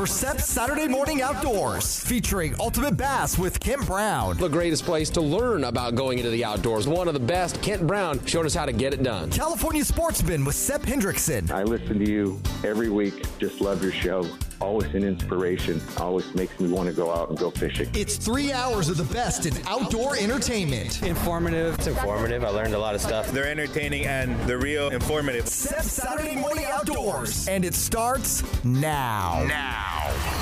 for SEP's Saturday Morning Outdoors, featuring Ultimate Bass with Kent Brown. The greatest place to learn about going into the outdoors. One of the best, Kent Brown, showed us how to get it done. California Sportsman with Sep Hendrickson. I listen to you every week. Just love your show. Always an inspiration. Always makes me want to go out and go fishing. It's three hours of the best in outdoor entertainment. Informative. It's informative. I learned a lot of stuff. They're entertaining and they're real informative. Sep Saturday Morning Outdoors. And it starts now. Now.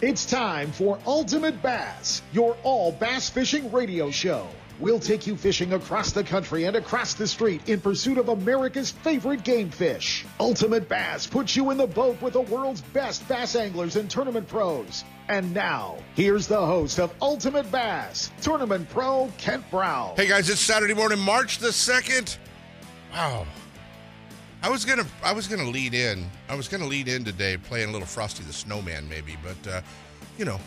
It's time for Ultimate Bass, your all bass fishing radio show. We'll take you fishing across the country and across the street in pursuit of America's favorite game fish. Ultimate Bass puts you in the boat with the world's best bass anglers and tournament pros. And now, here's the host of Ultimate Bass, tournament pro Kent Brown. Hey guys, it's Saturday morning, March the second. Wow. I was gonna I was gonna lead in. I was gonna lead in today playing a little Frosty the Snowman maybe, but uh, you know,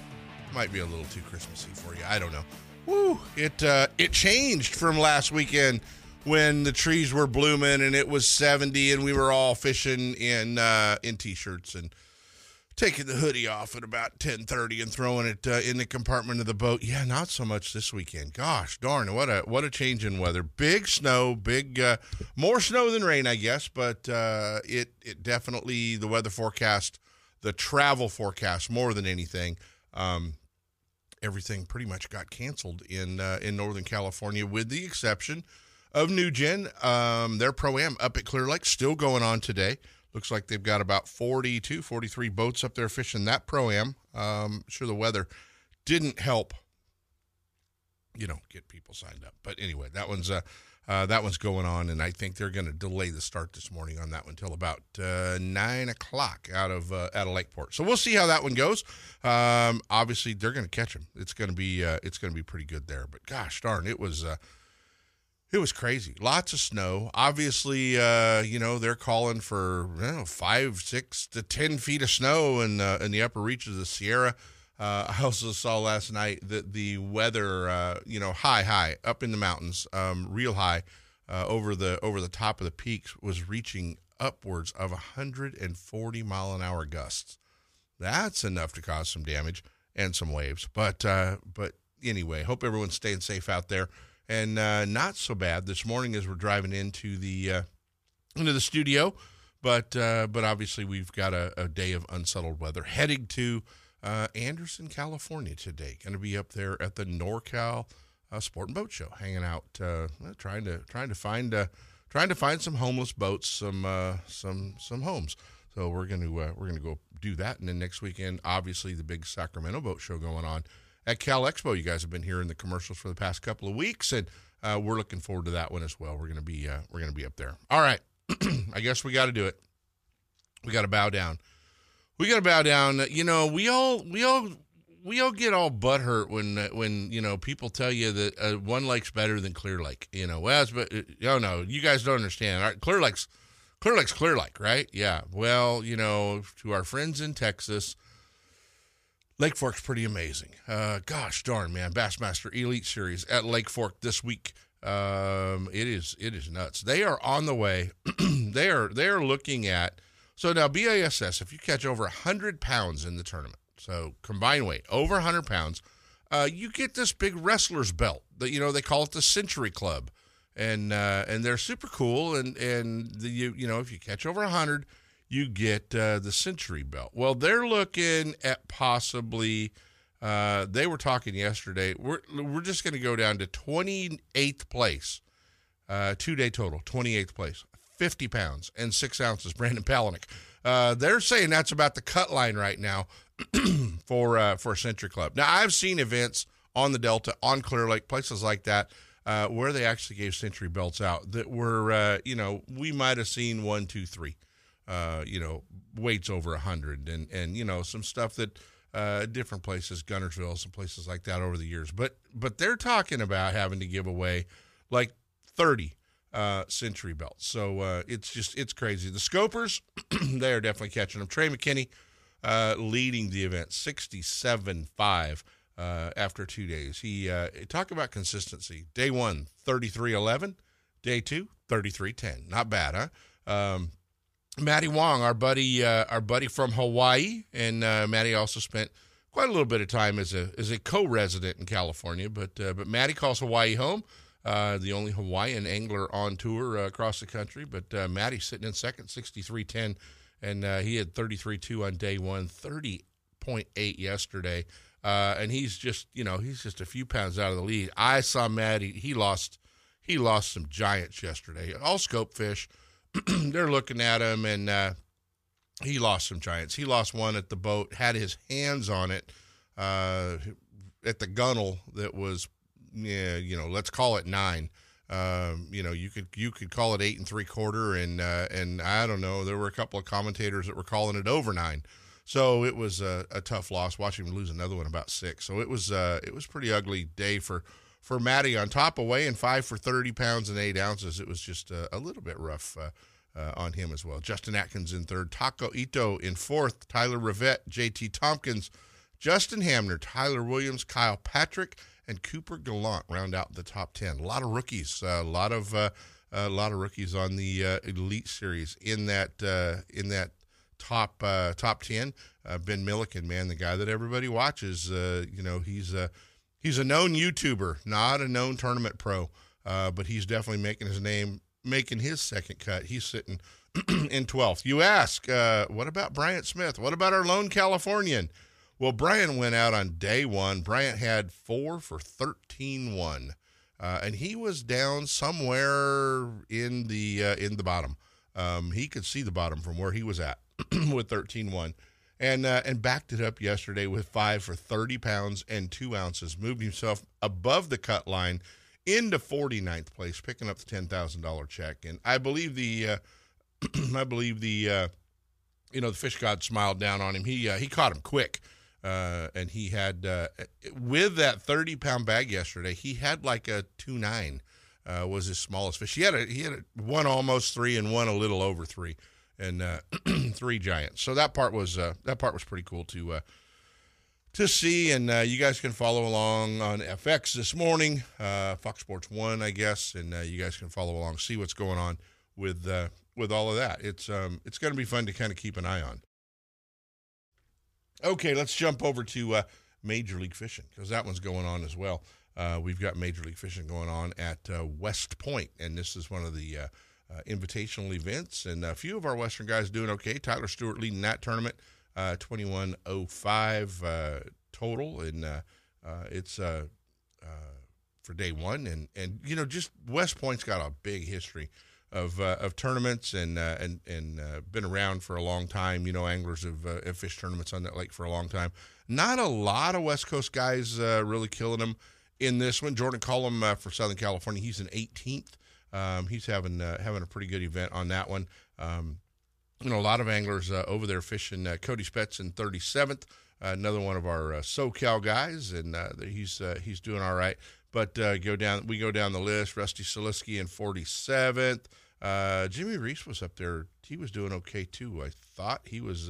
might be a little too Christmassy for you. I don't know. Woo! It uh, it changed from last weekend when the trees were blooming and it was 70 and we were all fishing in uh, in t-shirts and taking the hoodie off at about 10:30 and throwing it uh, in the compartment of the boat. Yeah, not so much this weekend. Gosh, darn, what a what a change in weather. Big snow, big uh, more snow than rain, I guess, but uh, it it definitely the weather forecast, the travel forecast more than anything. Um, everything pretty much got canceled in uh, in Northern California, with the exception of New Gen. Um, their pro am up at Clear Lake still going on today. Looks like they've got about 42, 43 boats up there fishing that pro am. Um, sure, the weather didn't help, you know, get people signed up. But anyway, that one's uh, uh, that one's going on, and I think they're going to delay the start this morning on that one until about uh, nine o'clock out of uh, out of Lakeport. So we'll see how that one goes. Um, obviously, they're going to catch them. It's going to be uh, it's going to be pretty good there. But gosh darn, it was uh, it was crazy. Lots of snow. Obviously, uh, you know they're calling for you know, five, six to ten feet of snow in in the upper reaches of the Sierra. Uh, I also saw last night that the weather, uh, you know, high, high up in the mountains, um, real high uh, over the over the top of the peaks, was reaching upwards of 140 mile an hour gusts. That's enough to cause some damage and some waves. But uh, but anyway, hope everyone's staying safe out there and uh, not so bad this morning as we're driving into the uh, into the studio. But but obviously we've got a, a, day of unsettled weather heading to uh, Anderson, California today. Going to be up there at the NorCal uh, Sport and Boat Show, hanging out, uh, trying to trying to find trying to find some homeless boats, some some some homes. So we're going to we're going to go do that, and then next weekend, obviously the big Sacramento Boat Show going on at Cal Expo. You guys have been hearing the commercials for the past couple of weeks, and uh, we're looking forward to that one as well. We're gonna be uh, we're gonna be up there. All right, I guess we got to do it. We got to bow down. We got to bow down. You know, we all we all we all get all butthurt when when you know people tell you that uh, one lake's better than Clear Lake. You know, well, but oh no, you guys don't understand. All right, Clear Lake's Clear Lake's Clear Lake, right? Yeah. Well, you know, to our friends in Texas Lake Fork's pretty amazing. Uh, gosh darn, man! Bassmaster Elite Series at Lake Fork this week. Um, it is it is nuts. They are on the way. they are they are looking at so now BASS. If you catch over hundred pounds in the tournament, so combined weight over hundred pounds, uh, you get this big wrestler's belt. That you know they call it the Century Club, and uh, and they're super cool. And and the, you you know if you catch over hundred you get uh, the Century Belt. Well, they're looking at possibly. Uh, they were talking yesterday. We're we're just going to go down to 28th place, uh, two day total, 28th place, 50 pounds and six ounces. Brandon Palaniuk. Uh, they're saying that's about the cut line right now for uh, for Century Club. Now I've seen events on the Delta, on Clear Lake, places like that. Uh, where they actually gave century belts out that were, uh, you know, we might have seen one, two, three uh, you know, weights over 100 and, and, you know, some stuff that uh, different places, Guntersville, some places like that over the years. But, but they're talking about having to give away like 30 uh, century belt. So uh, it's just, it's crazy. The Scopers, they are definitely catching them. Trey McKinney uh, leading the event, 67 5. Uh, after two days, he uh, talk about consistency. Day one, 33 11. Day two, 33-10. Not bad, huh? Um, Wong, our buddy, uh, our buddy from Hawaii, and uh, also spent quite a little bit of time as a as a co-resident in California. But but Matty calls Hawaii home. Uh, the only Hawaiian angler on tour uh, across the country. But uh, sitting in second, 63-10, and uh, he had 33-2 on day one, 30.8 yesterday. Uh, and he's just, you know, he's just a few pounds out of the lead. I saw Matty; he lost, he lost some giants yesterday. All scope fish, they're looking at him, and uh, he lost some giants. He lost one at the boat, had his hands on it at the gunnel that was, yeah, you know, let's call it nine. Um, you know, you could you could call it eight and three quarter, and uh, and I don't know. There were a couple of commentators that were calling it over nine. So it was a, a tough loss. Watching him lose another one about six. So it was uh, it was pretty ugly day for for Matty on top of weighing five for thirty pounds and eight ounces. It was just a, a little bit rough. Uh, uh, on him as well. Justin Atkins in third, Taku Ito in fourth, Tyler Rivet, JT Tompkins, Justin Hamner, Tyler Williams, Kyle Patrick, and Cooper Gallant round out the top ten. A lot of rookies, uh, a lot of uh, a lot of rookies on the uh, Elite Series in that in that top top ten. ben Milliken, man, the guy that everybody watches. you know, he's a he's a known YouTuber, not a known tournament pro, but he's definitely making his name making his second cut. He's sitting in 12th. You ask, uh, what about Bryant Smith? What about our lone Californian? Well, Bryant went out on day one. Bryant had four for 13 1. Uh, and he was down somewhere in the uh, in the bottom. Um, he could see the bottom from where he was at with 13-1. And, uh, and backed it up yesterday with five for 30 pounds and two ounces. Moved himself above the cut line into 49th place, picking up the $10,000 check. And I believe the, uh, I believe the, uh, you know, the fish god smiled down on him. He, uh, he caught him quick. Uh, and he had, uh, with that 30 pound bag yesterday, he had like a two nine, uh, was his smallest fish. He had a, he had a, one almost three and one a little over three and, three giants. So that part was, that part was pretty cool to, to see. And uh, you guys can follow along on FX this morning, uh, Fox Sports One, I guess, and uh, you guys can follow along, see what's going on with uh, with all of that. It's um, it's going to be fun to kind of keep an eye on. Okay, let's jump over to uh, Major League Fishing because that one's going on as well. Uh, we've got Major League Fishing going on at West Point, and this is one of the invitational events. And a few of our Western guys doing okay. Tyler Stewart leading that tournament uh, 2105 uh, total, and uh, uh it's uh, uh, for day one. And and you know, just West Point's got a big history of of tournaments and and and been around for a long time. You know, anglers have, have fished tournaments on that lake for a long time. Not a lot of West Coast guys really killing them in this one. Jordan Cullum for Southern California, he's an 18th. Um, he's having having a pretty good event on that one. Um, you know, a lot of anglers uh, over there fishing. Uh, Cody Spets in 37th, uh, another one of our uh, SoCal guys, and uh, he's uh, he's doing all right. But go down, we go down the list. Rusty Salewske in 47th. Jimmy Reese was up there. He was doing okay too. I thought he was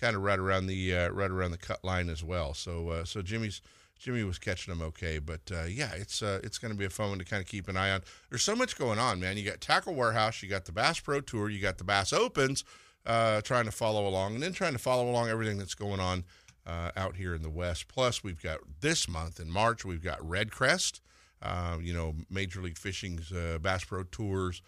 kind of right around the right around the cut line as well. So so Jimmy's. Jimmy was catching them okay, but uh, yeah, it's uh, it's going to be a fun one to kind of keep an eye on. There's so much going on, man. You got Tackle Warehouse, you got the Bass Pro Tour, you got the Bass Opens, uh, trying to follow along, and then trying to follow along everything that's going on uh, out here in the West. Plus, we've got this month in March, we've got REDCREST, uh, you know, Major League Fishing's uh, Bass Pro Tours.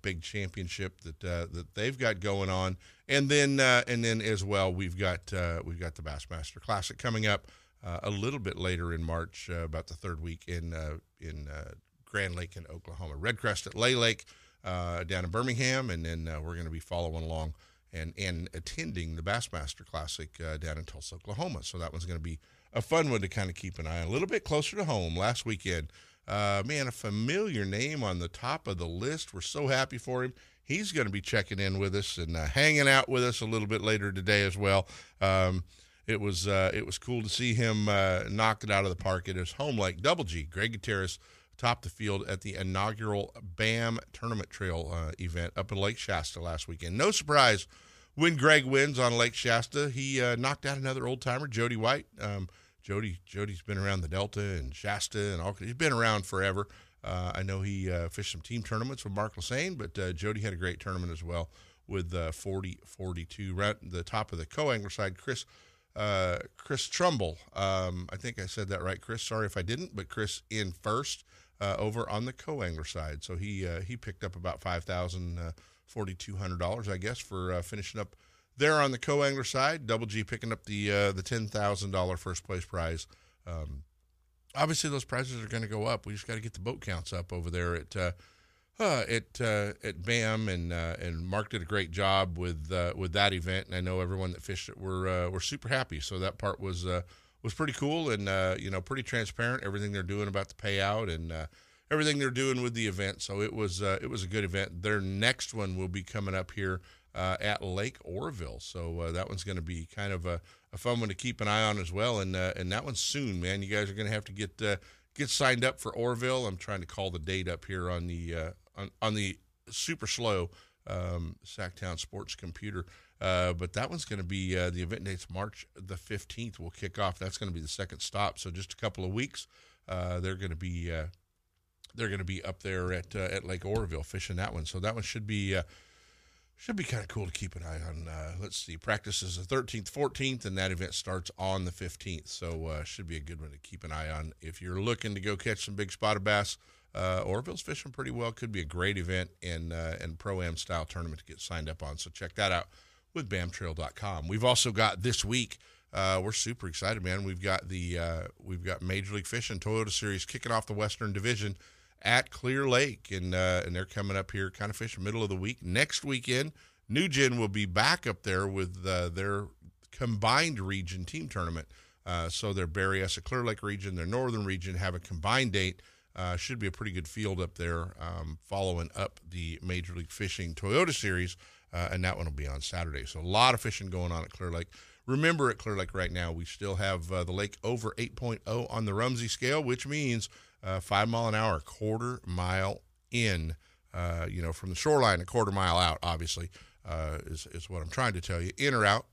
Big championship that that they've got going on, and then and then as well we've got we've got the Bassmaster Classic coming up uh, a little bit later in March, uh, about the third week in uh, in uh, Grand Lake in Oklahoma. REDCREST at Lay Lake uh, down in Birmingham, and then uh, we're going to be following along and and attending the Bassmaster Classic down in Tulsa, Oklahoma. So that one's going to be a fun one to kind of keep an eye on. A little bit closer to home. Last weekend, man, a familiar name on the top of the list. We're so happy for him. He's going to be checking in with us and hanging out with us a little bit later today as well. Um, it was uh, it was cool to see him uh, knock it out of the park at his home lake. Double G, Greg Gutierrez topped the field at the inaugural BAM Tournament Trail uh, event up in Lake Shasta last weekend. No surprise when Greg wins on Lake Shasta. He uh, knocked out another old timer, Jody White. Um, Jody Jody's been around the Delta and Shasta and all. He's been around forever. Uh, I know he uh, fished some team tournaments with Mark Lassane, but uh, Jody had a great tournament as well with uh, 40 42. Right the top of the co angler side, Chris uh, Chris Trumbull. Um, I think I said that right, Chris. Sorry if I didn't, but Chris in first uh, over on the co angler side. So he uh, he picked up about five thousand uh, forty two hundred dollars, I guess, for finishing up there on the co angler side. Double G picking up the uh, the ten thousand dollar first place prize. Um, obviously, those prizes are going to go up. We just got to get the boat counts up over there at. Uh, uh, at uh, at BAM and uh, and Mark did a great job with uh, with that event, and I know everyone that fished it were were super happy. So that part was was pretty cool and you know pretty transparent. Everything they're doing about the payout and everything they're doing with the event. So it was it was a good event. Their next one will be coming up here uh, at Lake Oroville. So uh, that one's going to be kind of a, a fun one to keep an eye on as well. And uh, and that one's soon, man. You guys are going to have to get uh, get signed up for Oroville. I'm trying to call the date up here on the uh, on, on the super slow um, Sactown Sports computer. Uh, but that one's going to be uh, the event date's March the 15th. Will kick off. That's going to be the second stop. So just a couple of weeks. Uh, they're going to be uh, they're going to be up there at at Lake Oroville fishing that one. So that one should be should be kind of cool to keep an eye on. Uh, let's see, practice is the 13th, 14th, and that event starts on the 15th. So uh, should be a good one to keep an eye on if you're looking to go catch some big spotted bass. Uh, Oroville's fishing pretty well. Could be a great event and uh, and pro am style tournament to get signed up on. So check that out with bamtrail.com. We've also got this week. Uh, we're super excited, man. We've got the uh, we've got Major League Fishing Toyota Series kicking off the Western Division at Clear Lake, and uh, and they're coming up here, kind of fishing middle of the week. Next weekend, New Gen will be back up there with uh, their combined region team tournament. Uh, so their Berryessa Clear Lake region, their northern region have a combined date. Uh, should be a pretty good field up there, um, following up the Major League Fishing Toyota Series, uh, and that one will be on Saturday. So a lot of fishing going on at Clear Lake. Remember, at Clear Lake right now, we still have uh, the lake over 8.0 on the Rumsey scale, which means uh, five mile an hour, a quarter mile in. Uh, you know, from the shoreline, a quarter mile out, obviously, uh, is, is what I'm trying to tell you. In or out,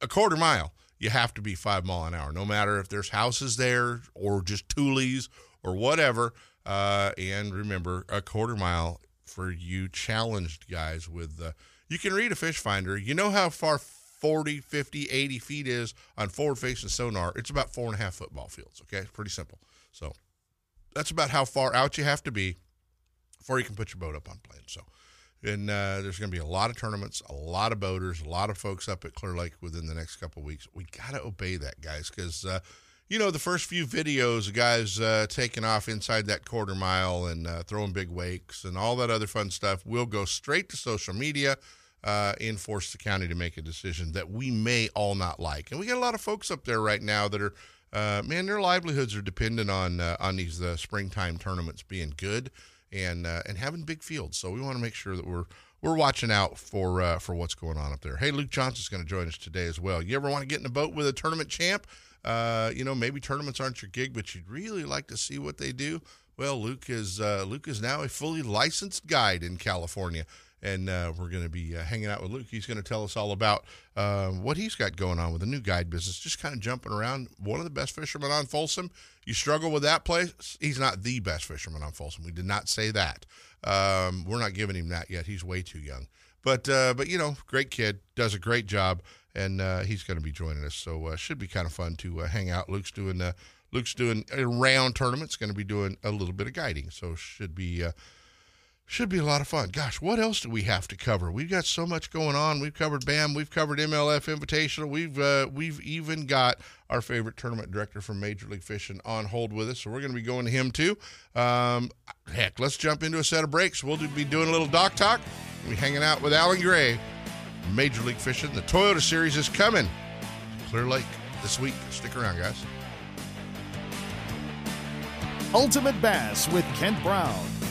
a quarter mile, you have to be five mile an hour, no matter if there's houses there or just tules or whatever. Uh, and remember, a quarter mile for you challenged guys with uh, you can read a fish finder. You know how far 40, 50, 80 feet is on forward facing sonar. It's about four and a half football fields. Okay. Pretty simple. So that's about how far out you have to be before you can put your boat up on plane. So, and uh, there's going to be a lot of tournaments, a lot of boaters, a lot of folks up at Clear Lake within the next couple of weeks. We got to obey that, guys, because uh, you know the first few videos, of guys uh, taking off inside that quarter mile and uh, throwing big wakes and all that other fun stuff will go straight to social media. Uh, and force the county to make a decision that we may all not like, and we got a lot of folks up there right now that are, uh, man, their livelihoods are dependent on on these springtime tournaments being good and uh, and having big fields. So we want to make sure that we're we're watching out for uh, for what's going on up there. Hey, Luke Johnson's going to join us today as well. You ever want to get in a boat with a tournament champ? Uh, you know, maybe tournaments aren't your gig, but you'd really like to see what they do. Well, Luke is uh, Luke is now a fully licensed guide in California, and uh, we're going to be uh, hanging out with Luke. He's going to tell us all about uh, what he's got going on with the new guide business. Just kind of jumping around. One of the best fishermen on Folsom. You struggle with that place. He's not the best fisherman on Folsom. We did not say that. Um, we're not giving him that yet. He's way too young. But uh, but you know, great kid, does a great job, and uh, he's going to be joining us. So uh, should be kind of fun to hang out. Luke's doing Luke's doing a round tournaments. Going to be doing a little bit of guiding. So should be should be a lot of fun. Gosh, what else do we have to cover? We've got so much going on. We've covered BAM, we've covered MLF Invitational, we've uh, we've even got our favorite tournament director from Major League Fishing on hold with us. So we're going to be going to him too. Um, heck, let's jump into a set of breaks. We'll be doing a little dock talk. We'll be hanging out with Alan Gray, Major League Fishing. The Toyota Series is coming. Clear Lake this week. Stick around, guys. Ultimate Bass with Kent Brown.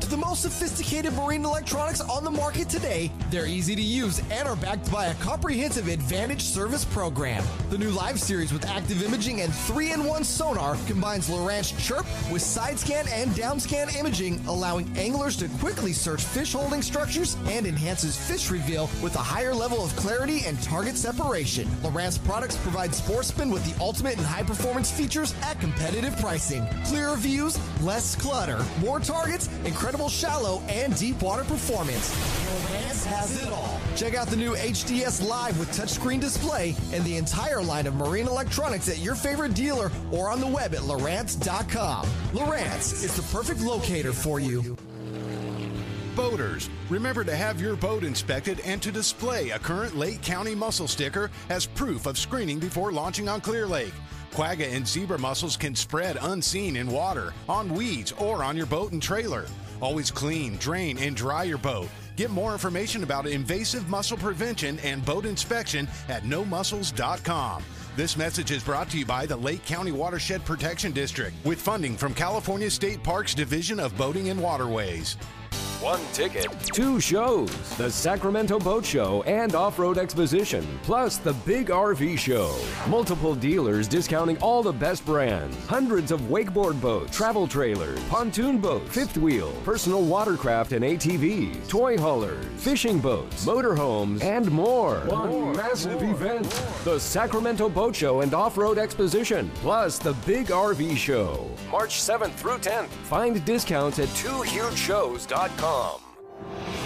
to the most sophisticated marine electronics on the market today. They're easy to use and are backed by a comprehensive Advantage service program. The new Live series with active imaging and 3 in 1 sonar combines Lowrance Chirp with side scan and down scan imaging, allowing anglers to quickly search fish holding structures and enhances fish reveal with a higher level of clarity and target separation. Lowrance products provide sportsmen with the ultimate and high performance features at competitive pricing. Clearer views, less clutter, more targets, incredible shallow and deep water performance. Lowrance has it all. Check out the new HDS Live with touchscreen display and the entire line of marine electronics at your favorite dealer or on the web at Lowrance.com. Lowrance is the perfect locator for you. Boaters, remember to have your boat inspected and to display a current Lake County mussel sticker as proof of screening before launching on Clear Lake. Quagga and zebra mussels can spread unseen in water, on weeds, or on your boat and trailer. Always clean, drain, and dry your boat. Get more information about invasive mussel prevention and boat inspection at nomussels.com. This message is brought to you by the Lake County Watershed Protection District with funding from California State Parks Division of Boating and Waterways. One ticket, two shows the Sacramento Boat Show and Off Road Exposition, plus the Big RV Show. Multiple dealers discounting all the best brands. Hundreds of wakeboard boats, travel trailers, pontoon boats, fifth wheel, personal watercraft and ATVs, toy haulers, fishing boats, motorhomes, and more. One massive event the Sacramento Boat Show and Off Road Exposition, plus the Big RV Show. March 7th through 10th. Find discounts at twohugeshows.com www.thebeatmaker.com.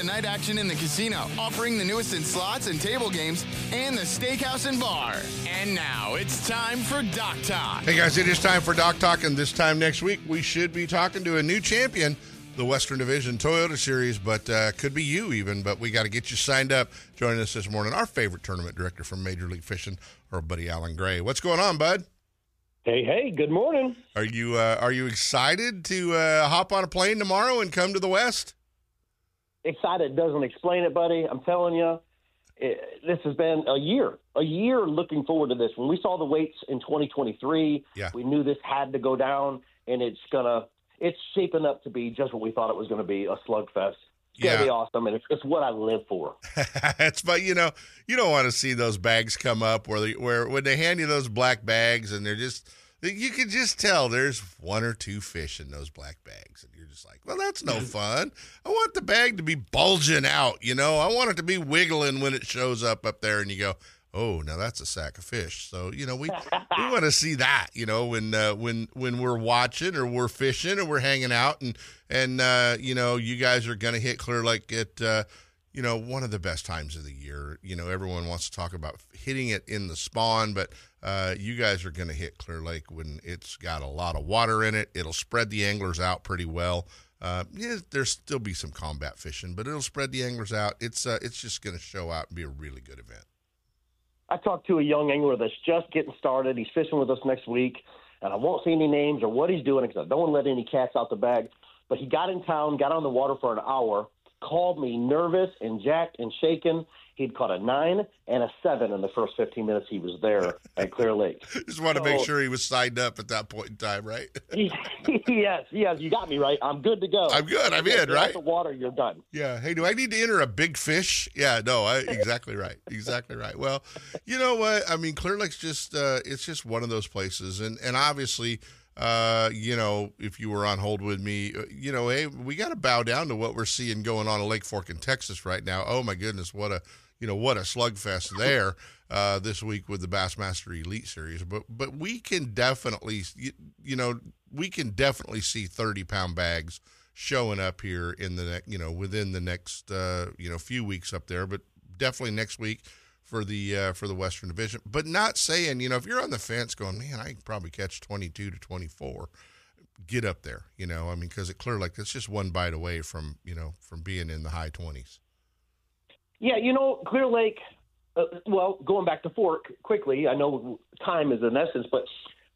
night action in the casino, offering the newest in slots and table games, and the steakhouse and bar. And now it's time for Dock Talk. Hey guys, it is time for Dock Talk, and this time next week we should be talking to a new champion, the Western Division Toyota Series, but uh, could be you even. But we got to get you signed up. Joining us this morning, our favorite tournament director from Major League Fishing, our buddy Alan Gray. What's going on, bud? Hey, hey, good morning. Are you uh, are you excited to uh, hop on a plane tomorrow and come to the West? Excited doesn't explain it, buddy. I'm telling you, it, this has been a year, a year looking forward to this. When we saw the weights in 2023, Yeah. we knew this had to go down, and it's gonna, it's shaping up to be just what we thought it was going to be, a slugfest. It's gonna be awesome, and it's, it's what I live for. it's but you know you don't want to see those bags come up where they, where when they hand you those black bags and they're just you can just tell there's one or two fish in those black bags and you're just like well that's no fun. I want the bag to be bulging out you know? I want it to be wiggling when it shows up up there and you go oh now that's a sack of fish. So you know we we want to see that you know when uh, when when we're watching or we're fishing or we're hanging out and and uh, you know you guys are gonna hit clear like at uh, you know one of the best times of the year you know everyone wants to talk about hitting it in the spawn but uh, you guys are going to hit clear lake when it's got a lot of water in it it'll spread the anglers out pretty well uh, yeah, there's still be some combat fishing, but it'll spread the anglers out. It's uh, it's just going to show out and be a really good event. I talked to a young angler that's just getting started. He's fishing with us next week, and I won't say any names or what he's doing because I don't want to let any cats out the bag. But he got in town, got on the water for an hour, called me nervous and jacked and shaken. He'd caught a nine and a seven in the first 15 minutes he was there at Clear Lake. Just want to make sure he was signed up at that point in time, right? yes, yes, you got me right. I'm good to go. I'm good. I'm in, right? The water, you're done. Yeah. Hey, do I need to enter a big fish? Yeah. No. I, exactly right. Exactly right. Well, you know what? I mean, Clear Lake's just uh, it's just one of those places, and and obviously, uh, you know, if you were on hold with me, uh, you know, hey, we got to bow down to what we're seeing going on in Lake Fork in Texas right now. Oh my goodness, what a you know what a slugfest there uh, this week with the Bassmaster Elite Series. But but we can definitely you, you know we can definitely see thirty pound bags showing up here in the ne- you know within the next uh, you know few weeks up there. But definitely next week for the uh, for the Western Division. But not saying you know if you're on the fence going, man, I can probably catch 22 to 24. Get up there, you know. I mean, because at Clear Lake, it's just one bite away from you know from being in the high 20s. Yeah, you know, Clear Lake. Uh, well, going back to Fork quickly, I know time is an essence, but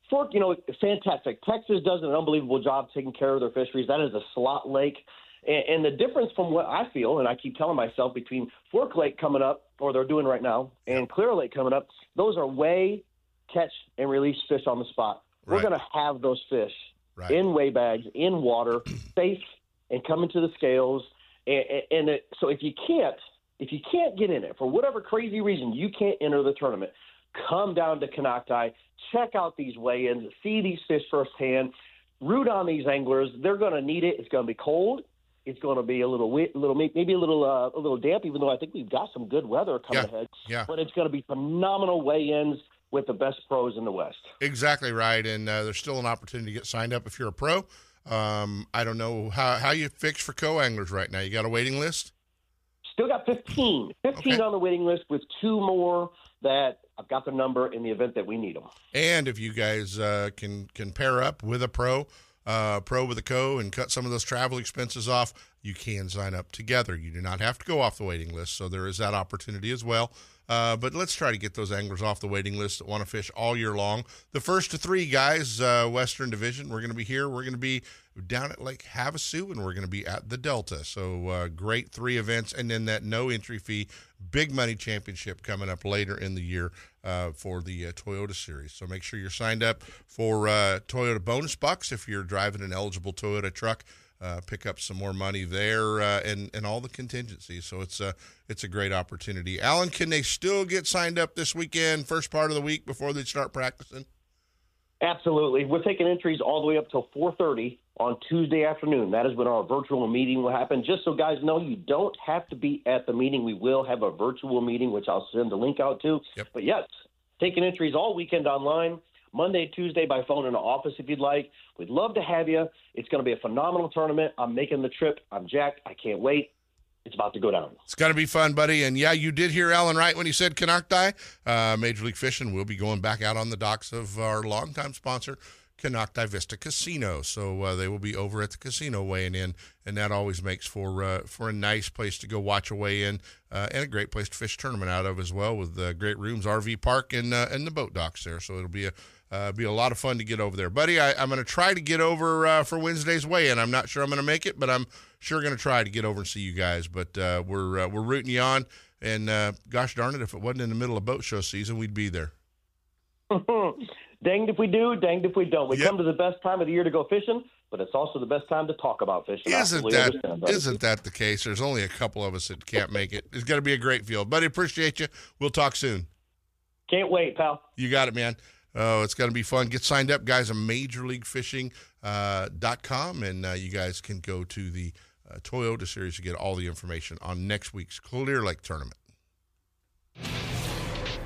Fork, you know, fantastic. Texas does an unbelievable job taking care of their fisheries. That is a slot lake. And, and the difference from what I feel, and I keep telling myself, between Fork Lake coming up, or they're doing right now, and Clear Lake coming up, those are way catch, and release fish on the spot. We're going to have those fish Right. in weigh bags, in water, safe, and coming to the scales. And, and, and it, so if you can't, if you can't get in it for whatever crazy reason, you can't enter the tournament. Come down to Konocti, check out these weigh-ins, see these fish firsthand, root on these anglers. They're going to need it. It's going to be cold. It's going to be a little, wi- little, maybe a little, uh, a little damp. Even though I think we've got some good weather coming Yeah, ahead. yeah. But it's going to be phenomenal weigh-ins with the best pros in the West. Exactly right, and uh, there's still an opportunity to get signed up if you're a pro. Um, I don't know how how you fix for co anglers right now. You got a waiting list? Still got 15. 15 on the waiting list with two more that I've got the number in the event that we need them. And if you guys uh, can can pair up with a pro, uh, pro with a co, and cut some of those travel expenses off, you can sign up together. You do not have to go off the waiting list, so there is that opportunity as well. Uh, but let's try to get those anglers off the waiting list that want to fish all year long. The first to three guys, uh, Western Division, we're going to be here. We're going to be down at Lake Havasu, and we're going to be at the Delta. So uh, great three events, and then that no entry fee big money championship coming up later in the year uh, for the uh, Toyota Series. So make sure you're signed up for uh, Toyota bonus bucks if you're driving an eligible Toyota truck. Uh, pick up some more money there uh, and and all the contingencies. So it's a it's a great opportunity. Alan, can they still get signed up this weekend, first part of the week before they start practicing? Absolutely. We're taking entries all the way up till 4:30 on Tuesday afternoon. That is when our virtual meeting will happen. Just so guys know, you don't have to be at the meeting. We will have a virtual meeting, which I'll send the link out to. But yes, taking entries all weekend online. Monday, Tuesday by phone in the office if you'd like. We'd love to have you. It's going to be a phenomenal tournament. I'm making the trip. I'm jacked. I can't wait. It's about to go down. It's going to be fun, buddy. And yeah, you did hear Alan right when he said Konocti. Uh, Major League Fishing will be going back out on the docks of our longtime sponsor, Konocti Vista Casino. So uh, they will be over at the casino weighing in, and that always makes for uh, for a nice place to go watch a weigh in uh, and a great place to fish tournament out of as well, with uh, great rooms, RV park, and uh, and the boat docks there. So it'll be a uh, be a lot of fun to get over there, buddy. I, I'm going to try to get over uh, for Wednesday's weigh-in. I'm not sure I'm going to make it, but I'm sure going to try to get over and see you guys. But uh, we're uh, we're rooting you on, and uh, gosh darn it, if it wasn't in the middle of boat show season, we'd be there. danged if we do, danged if we don't. We come to the best time of the year to go fishing, but it's also the best time to talk about fishing. Isn't that isn't that the case? There's only a couple of us that can't make it. It's going to be a great field, buddy. Appreciate you. We'll talk soon. Can't wait, pal. You got it, man. Oh, it's going to be fun. Get signed up, guys, at MajorLeagueFishing.com, uh, and uh, you guys can go to the uh, Toyota Series to get all the information on next week's Clear Lake tournament.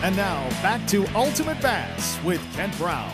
And now back to Ultimate Bass with Kent Brown.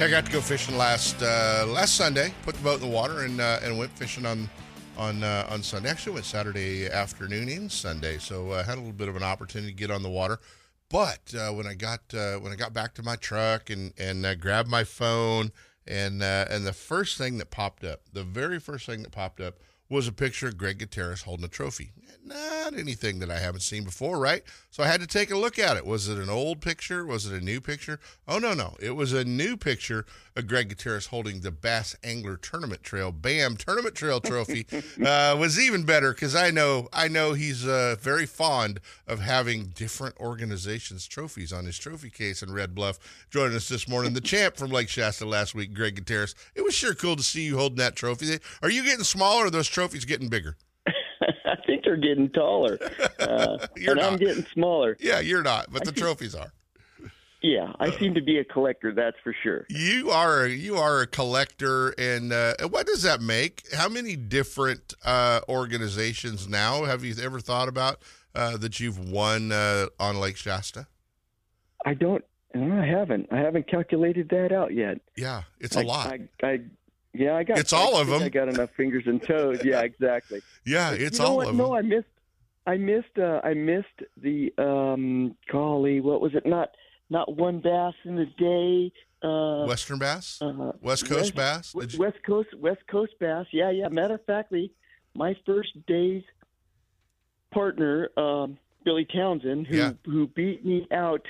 I got to go fishing last uh, last Sunday. Put the boat in the water and uh, and went fishing on on uh, on Sunday. Actually, went Saturday afternoon and Sunday, so uh, had a little bit of an opportunity to get on the water. But uh, when I got uh, when I got back to my truck and and grabbed my phone and and the first thing that popped up, the very first thing that popped up was a picture of Greg Gutierrez holding a trophy. Not anything that I haven't seen before, right? So I had to take a look at it. Was it an old picture? Was it a new picture? Oh no, no, it was a new picture of Greg Gutierrez holding the Bass Angler Tournament Trail BAM Tournament Trail Trophy. uh, was even better because I know I know he's uh, very fond of having different organizations' trophies on his trophy case in Red Bluff. Joining us this morning, the champ from Lake Shasta last week, Greg Gutierrez. It was sure cool to see you holding that trophy. Are you getting smaller, or are those trophies getting bigger? They're getting taller, uh, and I'm getting smaller. Yeah, you're not, but the trophies are. Yeah, I seem to be a collector. That's for sure. You are you are a collector, and uh, what does that make? How many different uh, organizations now have you ever thought about uh, that you've won uh, on Lake Shasta? I don't. I haven't. I haven't calculated that out yet. Yeah, it's a a lot. I, I, yeah, I got. It's all of them. I got enough fingers and toes. Yeah, exactly. Yeah, it's you know all what? of No, them. I missed. I missed. Uh, I missed the. Um, golly, what was it? Not not one bass in the day. Uh, Western bass, uh, West Coast bass. West, Did you- West Coast West Coast bass. Yeah, yeah. Matter of factly, my first day's partner, um, Billy Townsend, who Yeah. who beat me out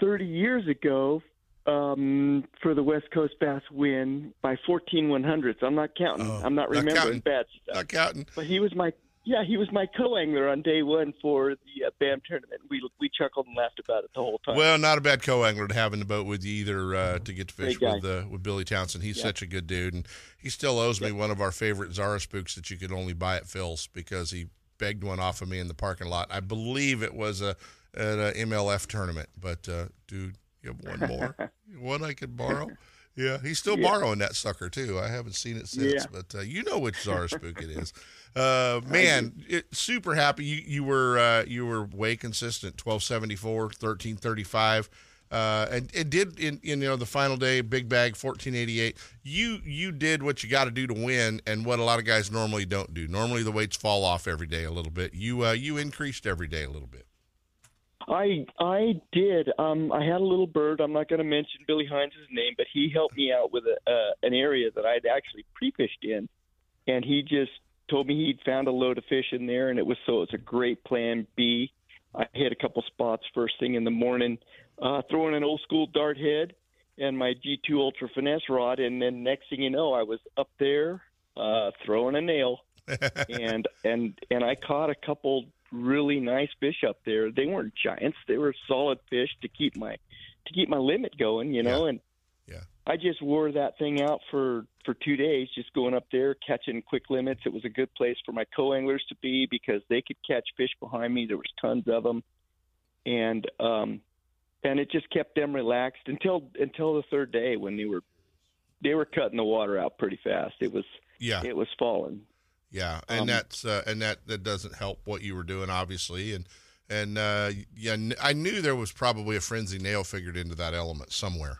thirty years ago um, for the West Coast bass win by fourteen one hundredths. I'm not counting. Oh, I'm not not remembering counting. bad stuff. Not counting. But he was my yeah, he was my co-angler on day one for the uh, BAM tournament. We we chuckled and laughed about it the whole time. Well, not a bad co-angler to have in the boat with you either uh, to get to fish with uh, with Billy Townsend. He's Yeah. such a good dude, and he still owes me one of our favorite Zara spooks that you could only buy at Phil's because he begged one off of me in the parking lot. I believe it was a at a MLF tournament, but uh, dude, you have one more, one I could borrow. Yeah, he's still Yeah. borrowing that sucker too. I haven't seen it since, Yeah. but uh, you know which Zara spook it is. Uh, man, it, super happy you you were uh, you were way consistent. 1274, 1335. Uh, and it did in, in you know the final day big bag 1488 you you did what you got to do to win and what a lot of guys normally don't do normally the weights fall off every day a little bit you uh, you increased every day a little bit I I did. Um, I had a little bird. I'm not going to mention Billy Hines' name, but he helped me out with a, uh, an area that I'd actually pre-fished in, and he just told me he'd found a load of fish in there, and it was so it's a great plan B. I hit a couple spots first thing in the morning, uh, throwing an old school dart head and my G2 Ultra Finesse rod, and then next thing you know, I was up there uh, throwing a nail and and and I caught a couple really nice fish up there. They weren't giants; they were solid fish to keep my to keep my limit going, you know. And yeah, I just wore that thing out for for two days, just going up there catching quick limits. It was a good place for my co-anglers to be because they could catch fish behind me. There was tons of them, and um, and it just kept them relaxed until until the third day when they were they were cutting the water out pretty fast. It was Yeah. it was falling. Yeah, and Um, that's uh, and that that doesn't help what you were doing, obviously, and and uh, yeah, I knew there was probably a frenzy nail figured into that element somewhere.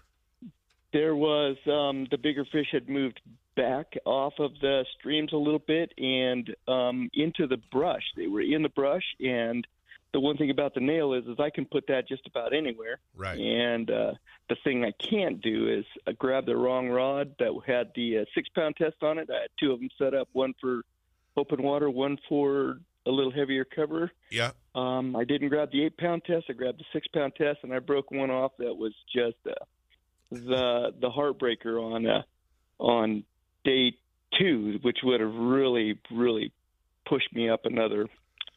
There was um, the bigger fish had moved back off of the streams a little bit and um, into the brush. They were in the brush, and the one thing about the nail is, is I can put that just about anywhere. Right. And uh, the thing I can't do is uh, grab the wrong rod that had the uh, six pound test on it. I had two of them set up, one for open water, one for a little heavier cover. Yeah. Um, I didn't grab the eight pound test. I grabbed the six pound test, and I broke one off that was just uh, the the heartbreaker on uh, on day two, which would have really really pushed me up another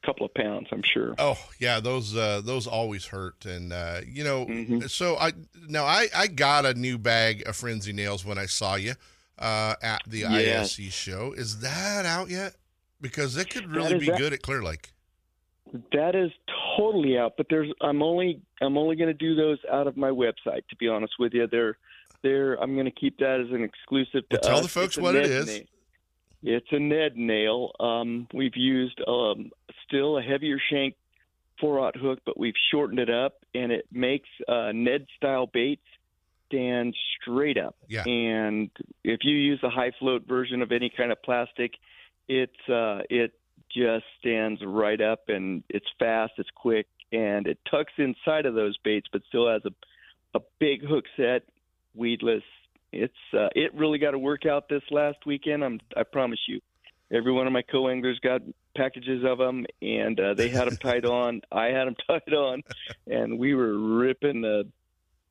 couple of pounds. I'm sure. Oh yeah, those uh, those always hurt, and uh, you know, Mm-hmm. so I now I I got a new bag of frenzy nails when I saw you uh, at the Yes. ISE show. Is that out yet? Because it could really be out. good at Clear Lake. That is totally out, but there's I'm only I'm only going to do those out of my website. To be honest with you, they're they're I'm going to keep that as an exclusive. To Well, tell us. the folks It's what it Ned nail. It's a Ned nail. Um, we've used um, still a heavier shank four aught hook, but we've shortened it up, and it makes uh, Ned style baits stand straight up. Yeah. And if you use a high float version of any kind of plastic, it's uh, it just stands right up, and it's fast, it's quick, and it tucks inside of those baits, but still has a a big hook set, weedless. It's uh, it really got to work out this last weekend. I'm I promise you. Every one of my co-anglers got packages of them, and uh, they had them tied on. I had them tied on, and we were ripping the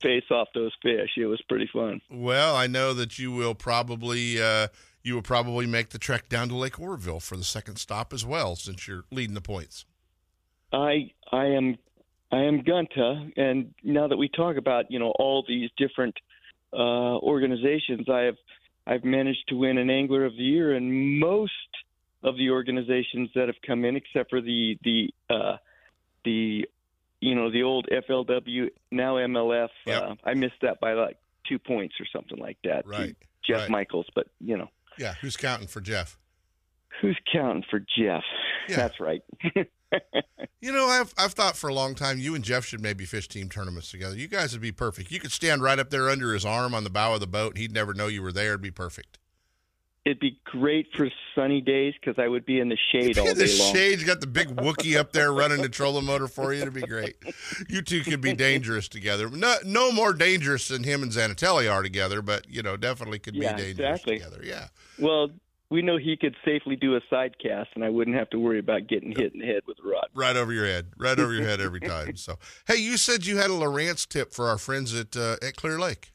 face off those fish. It was pretty fun. Well, I know that you will probably uh, you will probably make the trek down to Lake Oroville for the second stop as well, since you're leading the points. I I am I am Gunta, and now that we talk about you know all these different uh, organizations, I have I've managed to win an Angler of the Year in most of the organizations that have come in, except for the the uh, the you know the old FLW now MLF. Yep. Uh, I missed that by like two points or something like that. Right, Jeff right. Michels, but you know Yeah, who's counting for Jeff? who's counting for Jeff? Yeah. That's right. You know, I've I've thought for a long time you and Jeff should maybe fish team tournaments together. You guys would be perfect. You could stand right up there under his arm on the bow of the boat. and He'd never know you were there. It'd be perfect. It'd be great for sunny days because I would be in the shade all In the day long. shade, you got the big Wookie up there running the trolling motor for you. It'd be great. You two could be dangerous together. No, no more dangerous than him and Zanatelli are together, but you know, definitely could Yeah, be dangerous exactly. together. Yeah. Well, we know he could safely do a side cast, and I wouldn't have to worry about getting hit in the head with a rod. Right over your head, right over your head every time. So, hey, you said you had a Lowrance tip for our friends at uh, at Clear Lake.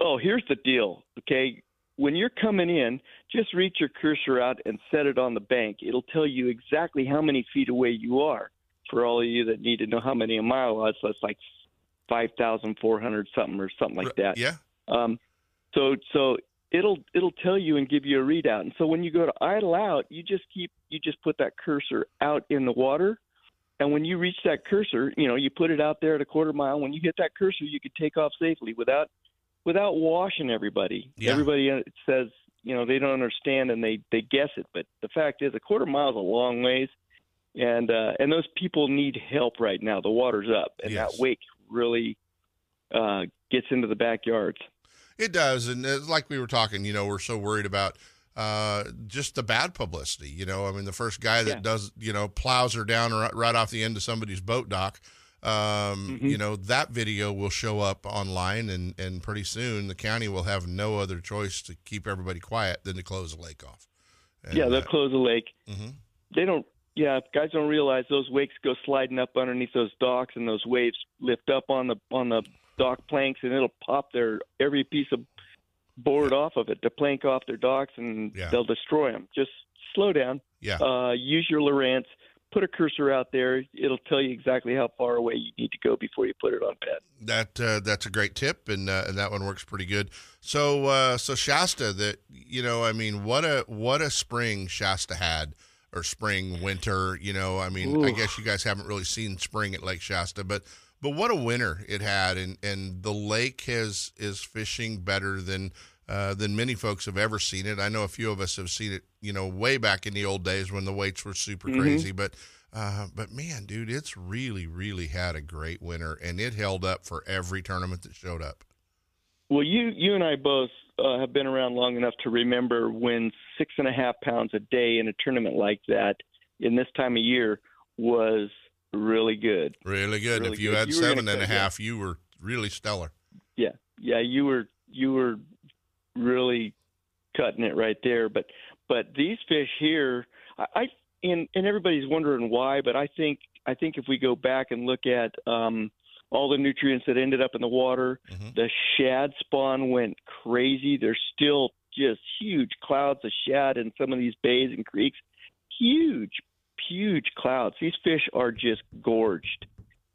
Oh, here's the deal. Okay, when you're coming in, just reach your cursor out and set it on the bank. It'll tell you exactly how many feet away you are. For all of you that need to know how many a mile is, that's like five thousand four hundred something or something like that. Yeah. Um, so so it'll it'll tell you and give you a readout. And so when you go to idle out, you just keep you just put that cursor out in the water. And when you reach that cursor, you know, you put it out there at a quarter mile. When you hit that cursor, you could take off safely without without washing everybody. Yeah. Everybody uh, says, you know, they don't understand and they they guess it, but the fact is, a quarter mile is a long ways, and uh, and those people need help right now. The water's up, and Yes. that wake really uh, gets into the backyards. It does, and it's like we were talking. You know, we're so worried about uh, just the bad publicity. You know, I mean, the first guy that Yeah. does, you know, plows her down right, right off the end of somebody's boat dock. Um, Mhm. You know, that video will show up online, and and pretty soon the county will have no other choice to keep everybody quiet than to close the lake off. And, yeah, they'll uh, close the lake. mhm. They don't. Yeah, guys don't realize those wakes go sliding up underneath those docks, and those waves lift up on the on the dock planks, and it'll pop their every piece of board off of it to plank off their docks, and Yeah. they'll destroy them. Just slow down. Yeah. Uh, use your Lowrance. Put a cursor out there. It'll tell you exactly how far away you need to go before you put it on bed. That uh, that's a great tip, and uh, and that one works pretty good. So uh, so Shasta, that you know, I mean, what a what a spring Shasta had, or spring winter. You know, I mean, I guess you guys haven't really seen spring at Lake Shasta, but but what a winter it had, and and the lake has is fishing better than. Uh, than many folks have ever seen it. I know a few of us have seen it, you know, way back in the old days when the weights were super Mhm. crazy. But, uh, but man, dude, it's really, really had a great winter, and it held up for every tournament that showed up. Well, you you and I both uh, have been around long enough to remember when six and a half pounds a day in a tournament like that in this time of year was really good. Really good. Really if you good. had You seven and a half, you were really stellar. Yeah, yeah, you were you were really cutting it right there. But but these fish here, I, I and and everybody's wondering why, but I think I think if we go back and look at um, all the nutrients that ended up in the water, the shad spawn went crazy. There's still just huge clouds of shad in some of these bays and creeks. Huge, huge clouds. These fish are just gorged.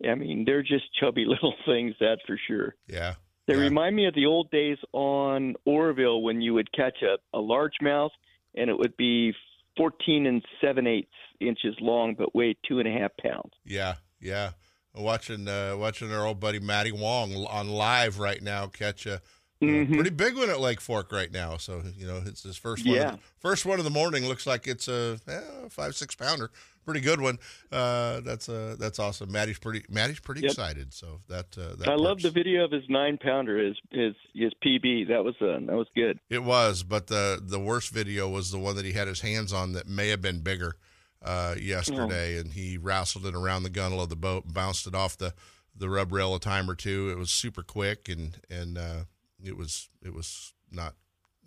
I mean, they're just chubby little things, that's for sure. Yeah. They remind me of the old days on Oroville when you would catch a, a largemouth and it would be 14 and 7 eighths inches long but weigh two and a half pounds. Yeah, yeah. Watching uh, watching our old buddy Matty Wong on live right now catch a Mhm. Pretty big one at Lake Fork right now. So you know, it's his first one. Yeah. The, first one of the morning. Looks like it's a eh, five six pounder. Pretty good one. Uh, that's uh, that's awesome. Maddie's pretty Maddie's pretty Yep. excited. So that uh, that I love the video of his nine pounder, his his his PB. That was uh, that was good. It was, but the the worst video was the one that he had his hands on that may have been bigger uh, yesterday, and he wrestled it around the gunnel of the boat, and bounced it off the the rub rail a time or two. It was super quick, and and uh, it was it was not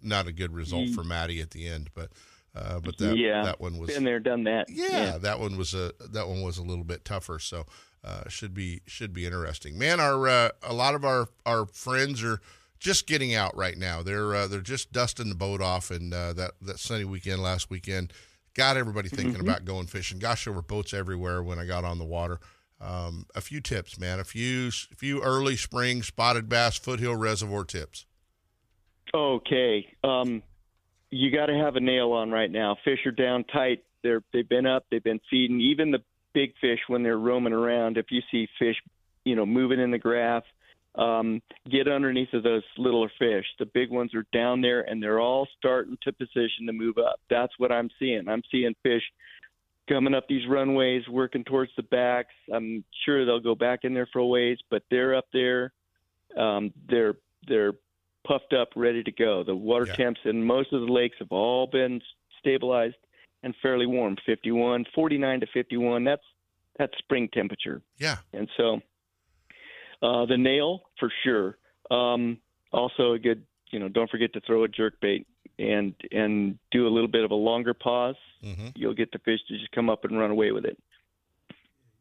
not a good result for Maddie at the end, but uh, but that yeah, that one was been there, done that. yeah, that one was a that one was a little bit tougher. So uh, should be should be interesting. Man, our uh, a lot of our our friends are just getting out right now. They're uh, they're just dusting the boat off, and uh, that that sunny weekend last weekend got everybody thinking Mhm. about going fishing. Gosh, there were boats everywhere when I got on the water. Um, a few tips, man. A few few early spring spotted bass foothill reservoir tips. Okay. Um, you got to have a nail on right now. Fish are down tight. They're they've been up. They've been feeding. Even the big fish when they're roaming around. If you see fish, you know, moving in the grass, um, get underneath of those littler fish. The big ones are down there, and they're all starting to position to move up. That's what I'm seeing. I'm seeing fish coming up these runways, working towards the backs. I'm sure they'll go back in there for a ways, but they're up there. Um, they're they're puffed up, ready to go. The water temps in most of the lakes have all been stabilized and fairly warm, 51, 49 to 51. That's that's spring temperature. Yeah. And so uh, the nail for sure. Um, also a good, you know, don't forget to throw a jerk bait and and do a little bit of a longer pause. Mm-hmm. You'll get the fish to just come up and run away with it.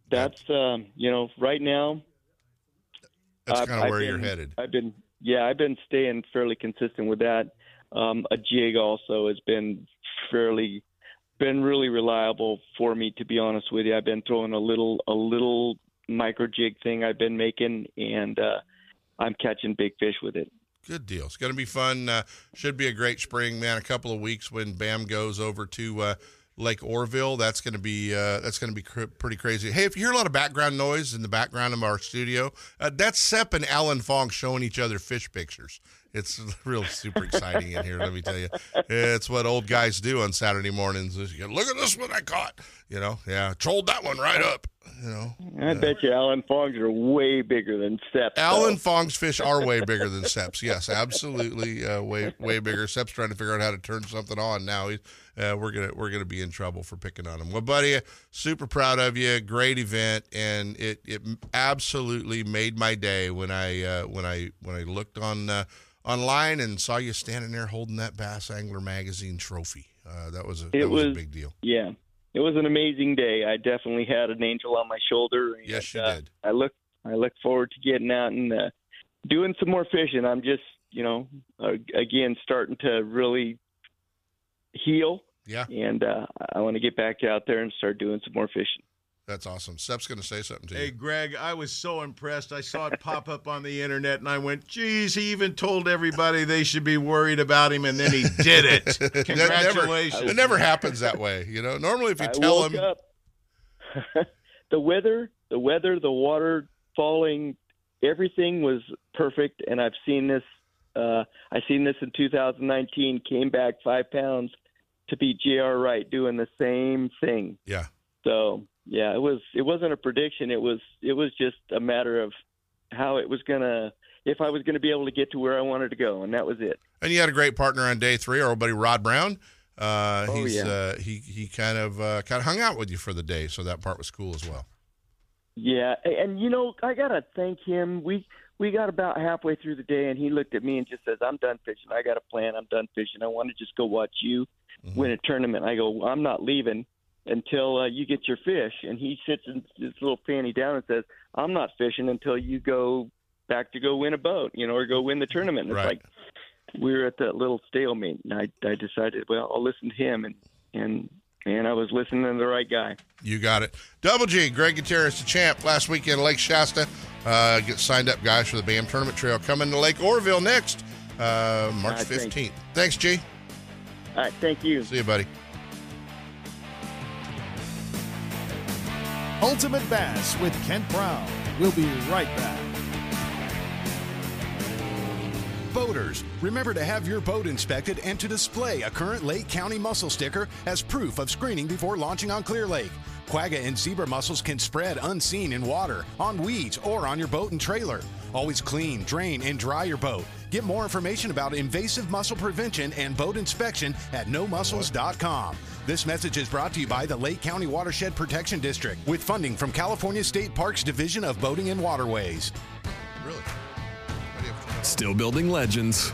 That's um, you know, right now. That's kinda I've where you're headed. I've been yeah, I've been staying fairly consistent with that. Um, a jig also has been fairly been really reliable for me to be honest with you. I've been throwing a little a little micro jig thing I've been making and uh I'm catching big fish with it. Good deal. It's going to be fun. Uh, should be a great spring, man. A couple of weeks when BAM goes over to uh, Lake Oroville. That's going to be uh, that's going to be cr- pretty crazy. Hey, if you hear a lot of background noise in the background of our studio, uh, that's Sep and Alan Fong showing each other fish pictures. It's real super exciting in here. Let me tell you, it's what old guys do on Saturday mornings. Look at this one I caught. You know, yeah, trolled that one right up. You know, I bet you Alan Fongs are way bigger than though. Alan Fong's fish are way bigger than Sep's. Yes, absolutely, uh, way way bigger. Sep's trying to figure out how to turn something on now. He's, uh, we're gonna we're gonna be in trouble for picking on him. Well, buddy, super proud of you. Great event, and it it absolutely made my day when I uh, when I when I looked on uh, online and saw you standing there holding that Bass Angler magazine trophy. Uh, that was a It that was, was- a big deal. Yeah, it was an amazing day. I definitely had an angel on my shoulder. And, Yes, you uh, did. I look, I look forward to getting out and uh, doing some more fishing. I'm just, you know, uh, again starting to really heal. Yeah. And uh, I want to get back out there and start doing some more fishing. That's awesome. Sep's going to say something to you. Hey, Greg, I was so impressed. I saw it pop up on the internet, and I went, "Geez, he even told everybody they should be worried about him, and then he did it." That never- Congratulations! it never happens that way. You know, normally if you I tell woke him, up. the weather, the weather, the water falling, everything was perfect. And I've seen this. Uh, I seen this in 2019. Came back five pounds to beat Jr. Wright doing the same thing. Yeah. So yeah, it was. It wasn't a prediction. It was. It was just a matter of how it was gonna. If I was going to be able to get to where I wanted to go, and that was it. and you had a great partner on day three, our old buddy Rod Brown. Uh, Oh, he's yeah. uh, he he kind of uh, kind of hung out with you for the day, so that part was cool as well. Yeah, and you know, I gotta thank him. We we got about halfway through the day, and he looked at me and just says, "I'm done fishing. I got a plan. I'm done fishing. I want to just go watch you win a tournament." I go, "I'm not leaving until uh, you get your fish." And he sits in his little fanny down and says, "I'm not fishing until you go back to go win a boat, you know, or go win the tournament." And Right. It's like we were at that little stalemate, and I I decided, well, I'll listen to him, and and and I was listening to the right guy. You got it. Double G, Greg Gutierrez, the champ last weekend, Lake Shasta. Uh, get signed up, guys, for the BAM Tournament Trail coming to Lake Oroville next, uh, March right, thanks. 15th. Thanks, G. All right, thank you. See you, buddy. Ultimate Bass with Kent Brown. We'll be right back. Boaters, remember to have your boat inspected and to display a current Lake County mussel sticker as proof of screening before launching on Clear Lake. Quagga and zebra mussels can spread unseen in water, on weeds, or on your boat and trailer. Always clean, drain, and dry your boat. Get more information about invasive mussel prevention and boat inspection at nomussels.com. This message is brought to you by the Lake County Watershed Protection District with funding from California State Parks Division of Boating and Waterways. Really? Still building legends,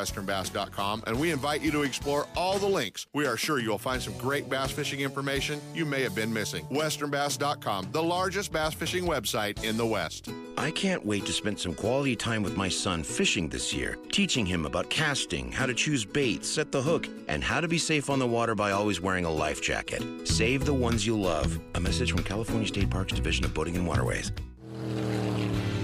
westernbass.com and we invite you to explore all the links. We are sure you'll find some great bass fishing information you may have been missing. westernbass.com, the largest bass fishing website in the West. I can't wait to spend some quality time with my son fishing this year, teaching him about casting, how to choose bait, set the hook, and how to be safe on the water by always wearing a life jacket. Save the ones you love. A message from California State Parks Division of Boating and Waterways.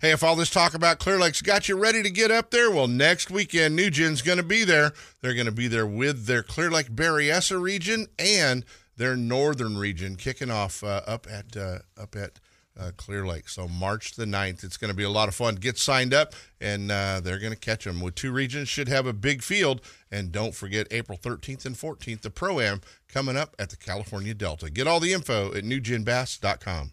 Hey, if all this talk about Clear Lake's got you ready to get up there, well, next weekend, NewGen's going to be there. They're going to be there with their Clear Lake Berryessa region and their northern region, kicking off uh, up at uh, up at uh, Clear Lake. So March the 9th, it's going to be a lot of fun. Get signed up, and uh, they're going to catch them. With two regions, should have a big field. And don't forget April 13th and 14th, the Pro Am coming up at the California Delta. Get all the info at newgenbass.com.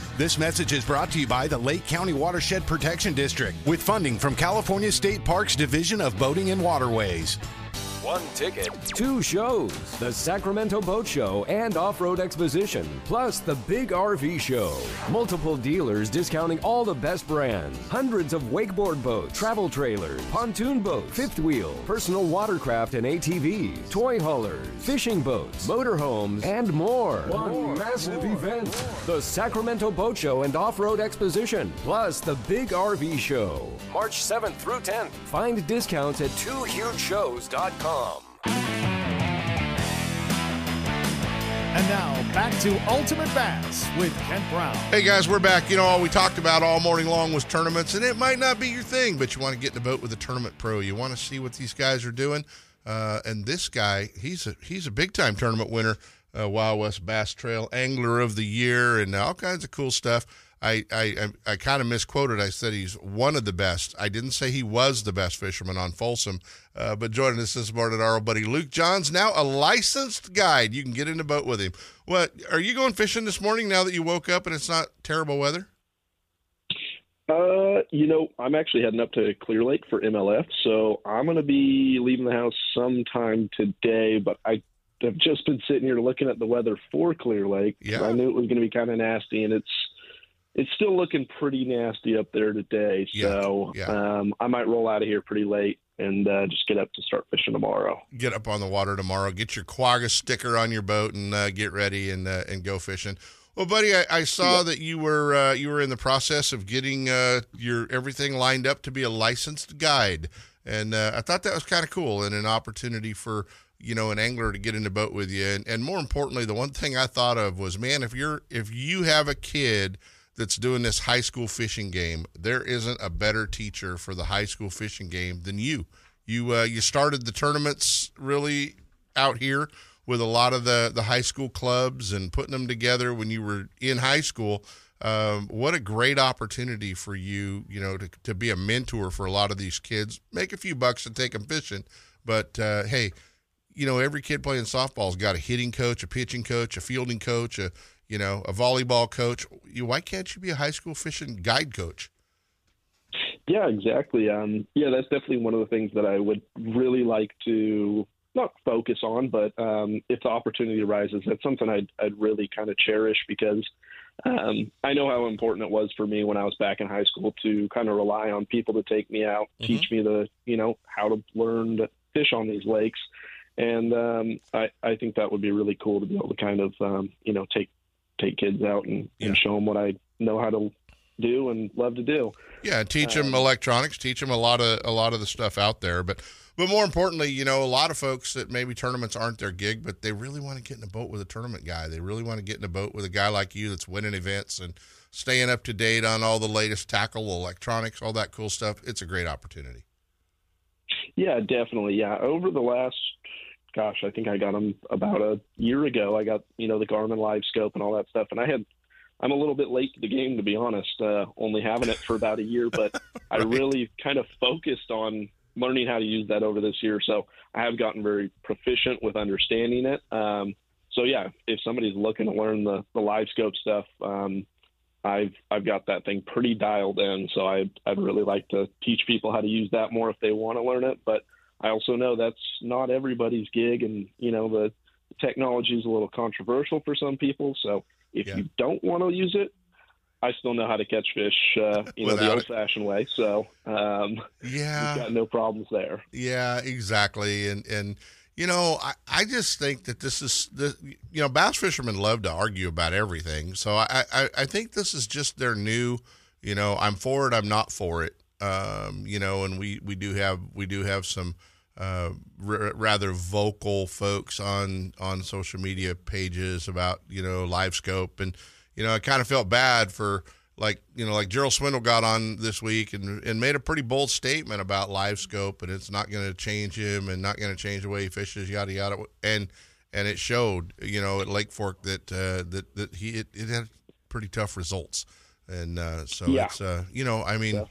This message is brought to you by the Lake County Watershed Protection District with funding from California State Parks Division of Boating and Waterways. One ticket, two shows the Sacramento Boat Show and Off Road Exposition, plus the Big RV Show. Multiple dealers discounting all the best brands. Hundreds of wakeboard boats, travel trailers, pontoon boats, fifth wheel, personal watercraft and ATVs, toy haulers, fishing boats, motorhomes, and more. One massive event the Sacramento Boat Show and Off Road Exposition, plus the Big RV Show. March 7th through 10th. Find discounts at twohugeshows.com. And now back to Ultimate Bass with Kent Brown. Hey guys, we're back. You know, all we talked about all morning long was tournaments, and it might not be your thing, but you want to get in the boat with a tournament pro. You want to see what these guys are doing. Uh, and this guy, he's a he's a big time tournament winner, uh, Wild West Bass Trail Angler of the Year, and all kinds of cool stuff. I I I, I kind of misquoted. I said he's one of the best. I didn't say he was the best fisherman on Folsom. Uh, but joining us this morning, our old buddy Luke Johns, now a licensed guide. You can get in the boat with him. What are you going fishing this morning? Now that you woke up and it's not terrible weather. Uh, you know, I'm actually heading up to Clear Lake for MLF, so I'm going to be leaving the house sometime today. But I have just been sitting here looking at the weather for Clear Lake. Yeah. I knew it was going to be kind of nasty, and it's it's still looking pretty nasty up there today. So yeah. Um, I might roll out of here pretty late and uh, just get up to start fishing tomorrow. Get up on the water tomorrow. Get your Quagga sticker on your boat and uh, get ready and uh, and go fishing. Well, buddy, I, I saw Yeah. that you were uh, you were in the process of getting uh, your everything lined up to be a licensed guide, and uh, I thought that was kind of cool and an opportunity for you know an angler to get in the boat with you. And, and more importantly, the one thing I thought of was, man, if you're if you have a kid that's doing this high school fishing game, there isn't a better teacher for the high school fishing game than you. You uh, you started the tournaments really out here with a lot of the the high school clubs and putting them together when you were in high school. Um, what a great opportunity for you, you know, to, to be a mentor for a lot of these kids. Make a few bucks and take them fishing, but uh, hey, you know, every kid playing softball's got a hitting coach, a pitching coach, a fielding coach, a you know, a volleyball coach. You, why can't you be a high school fishing guide coach? Yeah, exactly. Um, yeah, that's definitely one of the things that I would really like to not focus on, but um, if the opportunity arises, that's something I'd, I'd really kind of cherish because um, I know how important it was for me when I was back in high school to kind of rely on people to take me out, teach me the, you know, how to learn to fish on these lakes. And um, I, I think that would be really cool to be able to kind of, um, you know, take take kids out and, and show them what I know how to do and love to do. Yeah, teach them um, electronics, teach them a lot of a lot of the stuff out there, but but more importantly, you know, a lot of folks that maybe tournaments aren't their gig, but they really want to get in a boat with a tournament guy. They really want to get in a boat with a guy like you that's winning events and staying up to date on all the latest tackle, electronics, all that cool stuff. It's a great opportunity. Yeah, definitely. Yeah, over the last, gosh, I think I got them about a year ago. I got you know the Garmin Live Scope and all that stuff, and I had. I'm a little bit late to the game, to be honest. Uh, only having it for about a year, but I really kind of focused on learning how to use that over this year. So I have gotten very proficient with understanding it. Um, so yeah, if somebody's looking to learn the, the live scope stuff, um, I've I've got that thing pretty dialed in. So I I'd really like to teach people how to use that more if they want to learn it. But I also know that's not everybody's gig, and you know the technology is a little controversial for some people. So if you don't want to use it, I still know how to catch fish, uh, you know, the Without old-fashioned way. So um, Yeah. we've got no problems there. Yeah, exactly. And and you know, I, I just think that this is the you know, bass fishermen love to argue about everything. So I, I, I think this is just their new, you know, I'm for it, I'm not for it. Um, you know, and we, we do have we do have some uh, r- rather vocal folks on on social media pages about you know live scope. And you know I kind of felt bad for like you know like Gerald Swindle got on this week and and made a pretty bold statement about live scope and it's not going to change him and not going to change the way he fishes yada yada. And and it showed you know at Lake Fork that uh, that that he it, it had pretty tough results. And uh, so Yeah. it's uh, you know I mean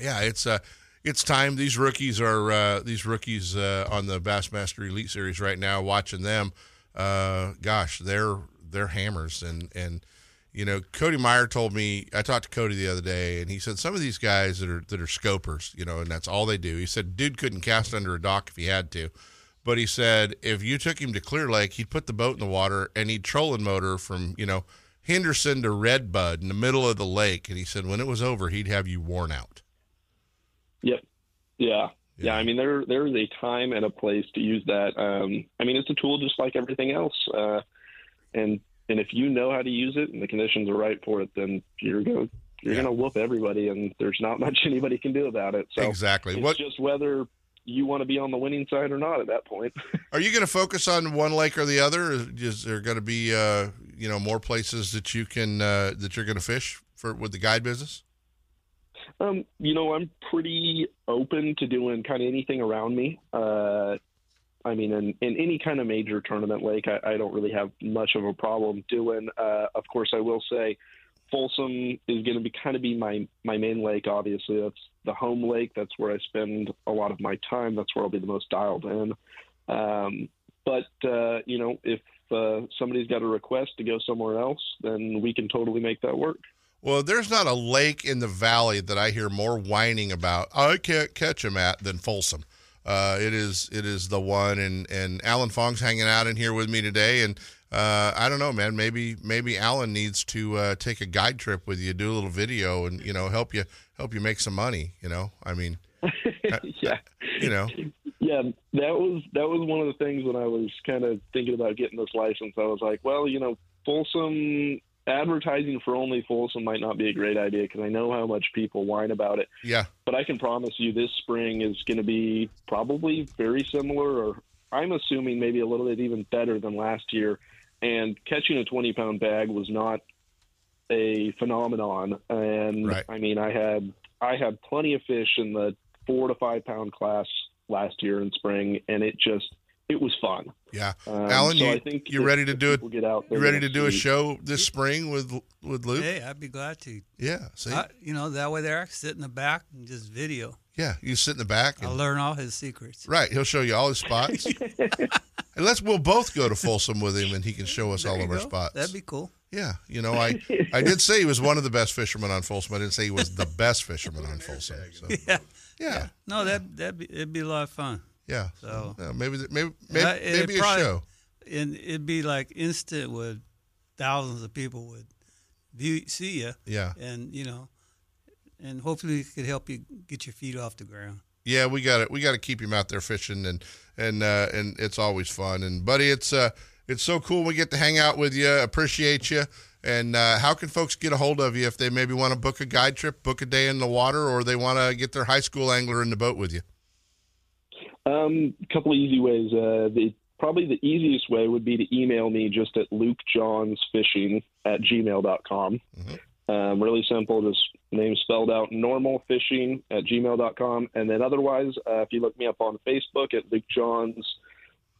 yeah it's uh it's time these rookies are uh, these rookies uh, on the Bassmaster Elite Series right now. Watching them, uh, gosh, they're they're hammers. And and you know, Cody Meyer told me I talked to Cody the other day, and he said some of these guys that are that are scopers, you know, and that's all they do. He said dude couldn't cast under a dock if he had to, But he said if you took him to Clear Lake, he'd put the boat in the water and he'd trolling motor from you know Henderson to Redbud in the middle of the lake. And he said when it was over, he'd have you worn out. Yep. Yeah. Yeah. I mean, there there's a time and a place to use that. Um, I mean, it's a tool just like everything else. Uh, and and if you know how to use it and the conditions are right for it, then you're going you're Yeah. going to whoop everybody, and there's not much anybody can do about it. So Exactly. It's What- just whether you want to be on the winning side or not at that point. Are you going to focus on one lake or the other? Is, is there going to be uh, you know more places that you can uh, that you're going to fish for with the guide business? Um, you know, I'm pretty open to doing kind of anything around me. Uh, I mean, in, in any kind of major tournament lake, I, I don't really have much of a problem doing. Uh, of course, I will say Folsom is going to be kind of be my my main lake. Obviously, that's the home lake. That's where I spend a lot of my time. That's where I'll be the most dialed in. Um, but uh, you know, if uh, somebody's got a request to go somewhere else, then we can totally make that work. Well, there's not a lake in the valley that I hear more whining about. I can't catch them at than Folsom. Uh, it is it is the one, and and Alan Fong's hanging out in here with me today, and uh, I don't know, man. Maybe maybe Alan needs to uh, take a guide trip with you, do a little video, and you know help you help you make some money. You know, I mean, yeah. you know, Yeah, that was that was one of the things when I was kind of thinking about getting this license. I was like, well, you know, Folsom advertising for only Folsom might not be a great idea because I know how much people whine about it. yeah. But I can promise you, this spring is going to be probably very similar, or I'm assuming maybe a little bit even better than last year. And catching a 20 pound bag was not a phenomenon. And Right. I mean, I had I had plenty of fish in the four to five pound class last year in spring, and it just it was fun. Yeah, Um, Alan, so you I think you if- ready to do it? people get out You there ready to next do a show this spring with with Luke? Hey, I'd be glad to. Yeah, see? I- you know, that way there, I can sit in the back and just video. Yeah, you sit in the back. I'll And, learn all his secrets. right, he'll show you all his spots. and let's we'll both go to Folsom with him, and he can show us all of you our spots. That'd be cool. Yeah, you know, I I did say he was one of the best fishermen on Folsom. I didn't say he was the best fisherman on Folsom. So Yeah. yeah, No, that that be it'd be a lot of fun. Yeah. So Yeah, maybe maybe maybe, maybe a probably- show. and it'd be like instant with thousands of people would view see you. Yeah. and you know, and hopefully it could help you get your feet off the ground. Yeah, we got to we got to keep him out there fishing, and and uh, and it's always fun. And buddy, it's uh it's so cool we get to hang out with you. Appreciate you. And uh, how can folks get a hold of you if they maybe want to book a guide trip, book a day in the water, or they want to get their high school angler in the boat with you? Um, a couple of easy ways. Uh, the probably the easiest way would be to email me just at lukejohnsfishing at gmail.com. Um, really simple, just name spelled out normal fishing at gmail.com. And then otherwise, uh, if you look me up on Facebook at Luke Johns,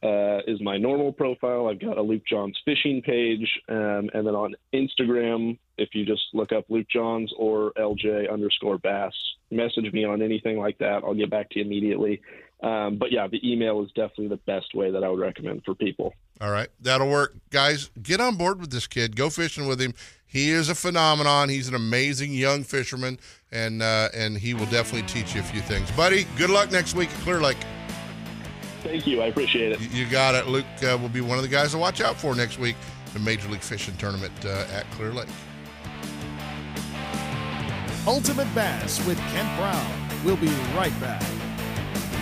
uh, is my normal profile. I've got a Luke Johns fishing page. Um, and then on Instagram, if you just look up Luke Johns or LJ underscore bass, message me on anything like that. I'll get back to you immediately. Um, but yeah, the email is definitely the best way that I would recommend for people. All right, that'll work, guys. Get on board with this kid. Go fishing with him. He is a phenomenon. He's an amazing young fisherman, and uh, and he will definitely teach you a few things, buddy. Good luck next week at Clear Lake. Thank you. I appreciate it. You got it. Luke uh, will be one of the guys to watch out for next week. The Major League Fishing Tournament uh, at Clear Lake. Ultimate Bass with Kent Brown. We'll be right back.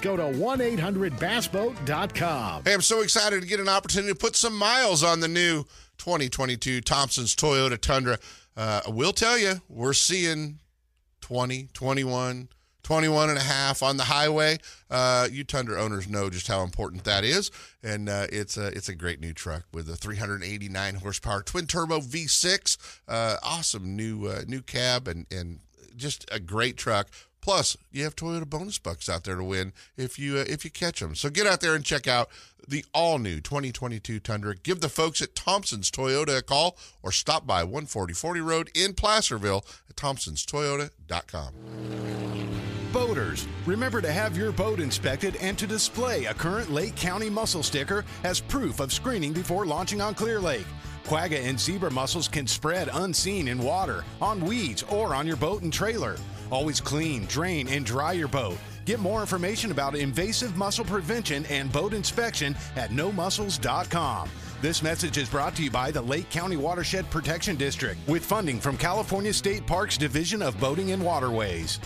go to 1 800 bassboat.com. Hey, I'm so excited to get an opportunity to put some miles on the new 2022 Thompson's Toyota Tundra. Uh, I will tell you, we're seeing 20, 21, 21 and a half on the highway. Uh, you Tundra owners know just how important that is, and uh, it's a it's a great new truck with a 389 horsepower twin turbo V6. Uh, awesome new uh, new cab and and just a great truck. Plus, you have Toyota bonus bucks out there to win if you uh, if you catch them. So get out there and check out the all new 2022 Tundra. Give the folks at Thompson's Toyota a call or stop by 14040 Road in Placerville at thompsonstoyota.com. Boaters, remember to have your boat inspected and to display a current Lake County mussel sticker as proof of screening before launching on Clear Lake. Quagga and zebra mussels can spread unseen in water, on weeds, or on your boat and trailer. Always clean, drain, and dry your boat. Get more information about invasive mussel prevention and boat inspection at nomussels.com. This message is brought to you by the Lake County Watershed Protection District with funding from California State Parks Division of Boating and Waterways.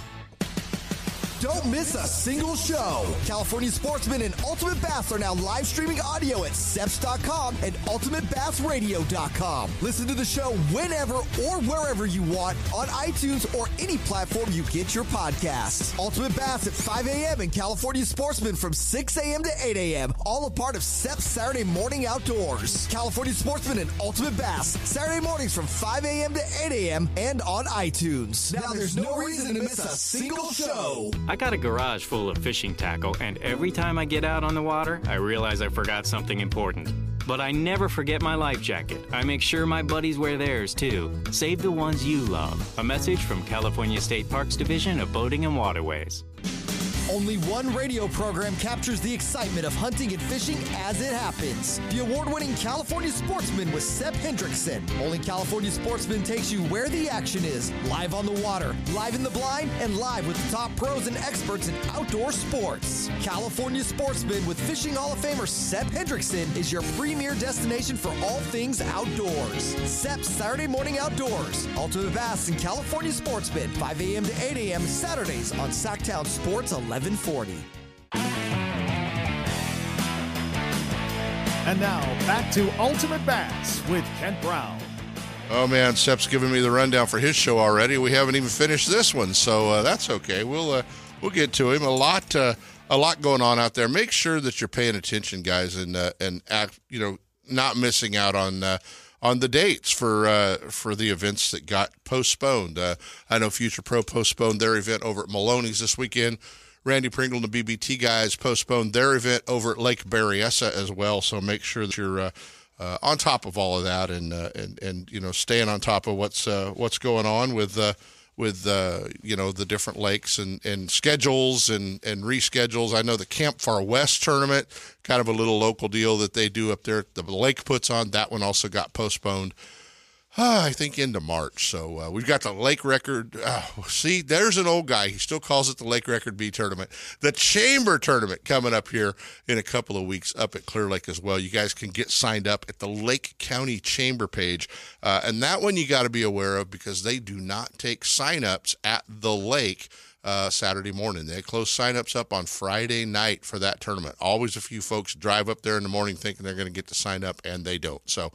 Don't miss a single show. California Sportsman and Ultimate Bass are now live streaming audio at seps.com and ultimatebassradio.com. Listen to the show whenever or wherever you want on iTunes or any platform you get your podcasts. Ultimate Bass at 5 a.m. and California Sportsman from 6 a.m. to 8 a.m. All a part of Seps Saturday Morning Outdoors. California Sportsman and Ultimate Bass, Saturday mornings from 5 a.m. to 8 a.m. and on iTunes. Now there's no reason to miss a single show. I got a garage full of fishing tackle, and every time I get out on the water, I realize I forgot something important. But I never forget my life jacket. I make sure my buddies wear theirs too. Save the ones you love. A message from California State Parks Division of Boating and Waterways. Only one radio program captures the excitement of hunting and fishing as it happens. The award winning California Sportsman with Sep Hendrickson. Only California Sportsman takes you where the action is live on the water, live in the blind, and live with the top pros and experts in outdoor sports. California Sportsman with Fishing Hall of Famer Sep Hendrickson is your premier destination for all things outdoors. Sep's Saturday Morning Outdoors. Ultimate Bass and California Sportsman, 5 a.m. to 8 a.m. Saturdays on Sactown Sports 1140. And now back to Ultimate Bass with Kent Brown. Oh man, Sep's giving me the rundown for his show already. We haven't even finished this one, so uh, that's okay. We'll uh, we'll get to him. A lot uh, a lot going on out there. Make sure that you're paying attention, guys, and uh, and act, you know not missing out on uh, on the dates for uh, for the events that got postponed. I know Future Pro postponed their event over at Maloney's this weekend. Randy Pringle and the BBT guys postponed their event over at Lake Berryessa as well. So make sure that you're uh, uh, on top of all of that and uh, and and you know staying on top of what's what's going on with with you know the different lakes and, and schedules and and reschedules. I know the Camp Far West tournament, kind of a little local deal that they do up there. The lake puts on that one also got postponed. Uh, I think into March. So uh, we've got the Lake Record. Uh, see, there's an old guy. He still calls it the Lake Record B tournament. The Chamber tournament coming up here in a couple of weeks up at Clear Lake as well. You guys can get signed up at the Lake County Chamber page. Uh, and that one you got to be aware of because they do not take signups at the lake. Uh, Saturday morning. They close signups up on Friday night for that tournament. Always a few folks drive up there in the morning thinking they're going to get to sign up, and they don't. So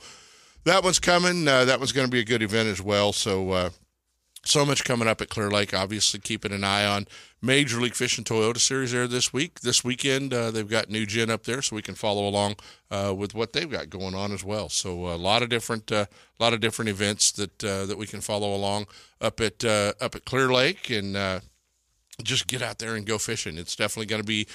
that one's coming. Uh, that one's going to be a good event as well. So, uh, so much coming up at Clear Lake. Obviously, keeping an eye on Major League Fishing Toyota Series there this week. This weekend, uh, they've got NewGen up there, so we can follow along uh, with what they've got going on as well. So, a lot of different, a uh, lot of different events that uh, that we can follow along up at up at Clear Lake, and just get out there and go fishing. It's definitely going to be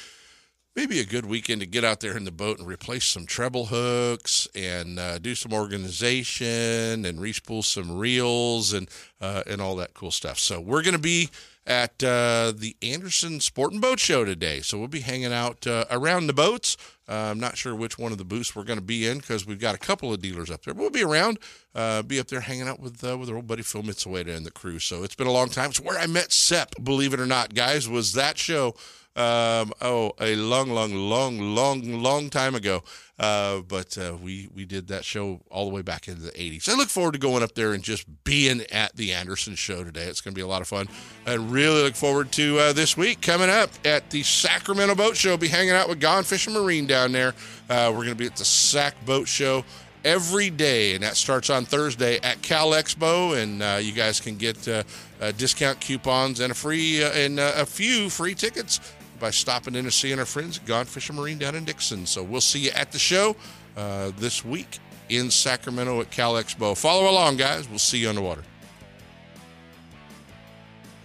maybe a good weekend to get out there in the boat and replace some treble hooks and uh, do some organization and respool some reels and uh, and all that cool stuff. So we're going to be at uh, the Anderson Sport and Boat Show today. So we'll be hanging out uh, around the boats. Uh, I'm not sure which one of the booths we're going to be in because we've got a couple of dealers up there. But we'll be around, uh, be up there hanging out with with our old buddy Phil Mitsueda and the crew. So it's been a long time. It's where I met Sep, believe it or not, guys, was that show um, oh, a long, long, long, long, long time ago. Uh, but uh, we we did that show all the way back into the 80s. I look forward to going up there and just being at the Anderson show today. It's going to be a lot of fun. I really look forward to uh, this week coming up at the Sacramento Boat Show. Be hanging out with Gone Fishing Marine down there. Uh, we're going to be at the Sack Boat Show every day, and that starts on Thursday at Cal Expo. And uh, you guys can get uh, uh, discount coupons and a free uh, and uh, a few free tickets by stopping in and seeing our friends at Gone Fishing Marine down in Dixon. So we'll see you at the show uh, this week in Sacramento at Cal Expo. Follow along, guys. We'll see you on the water.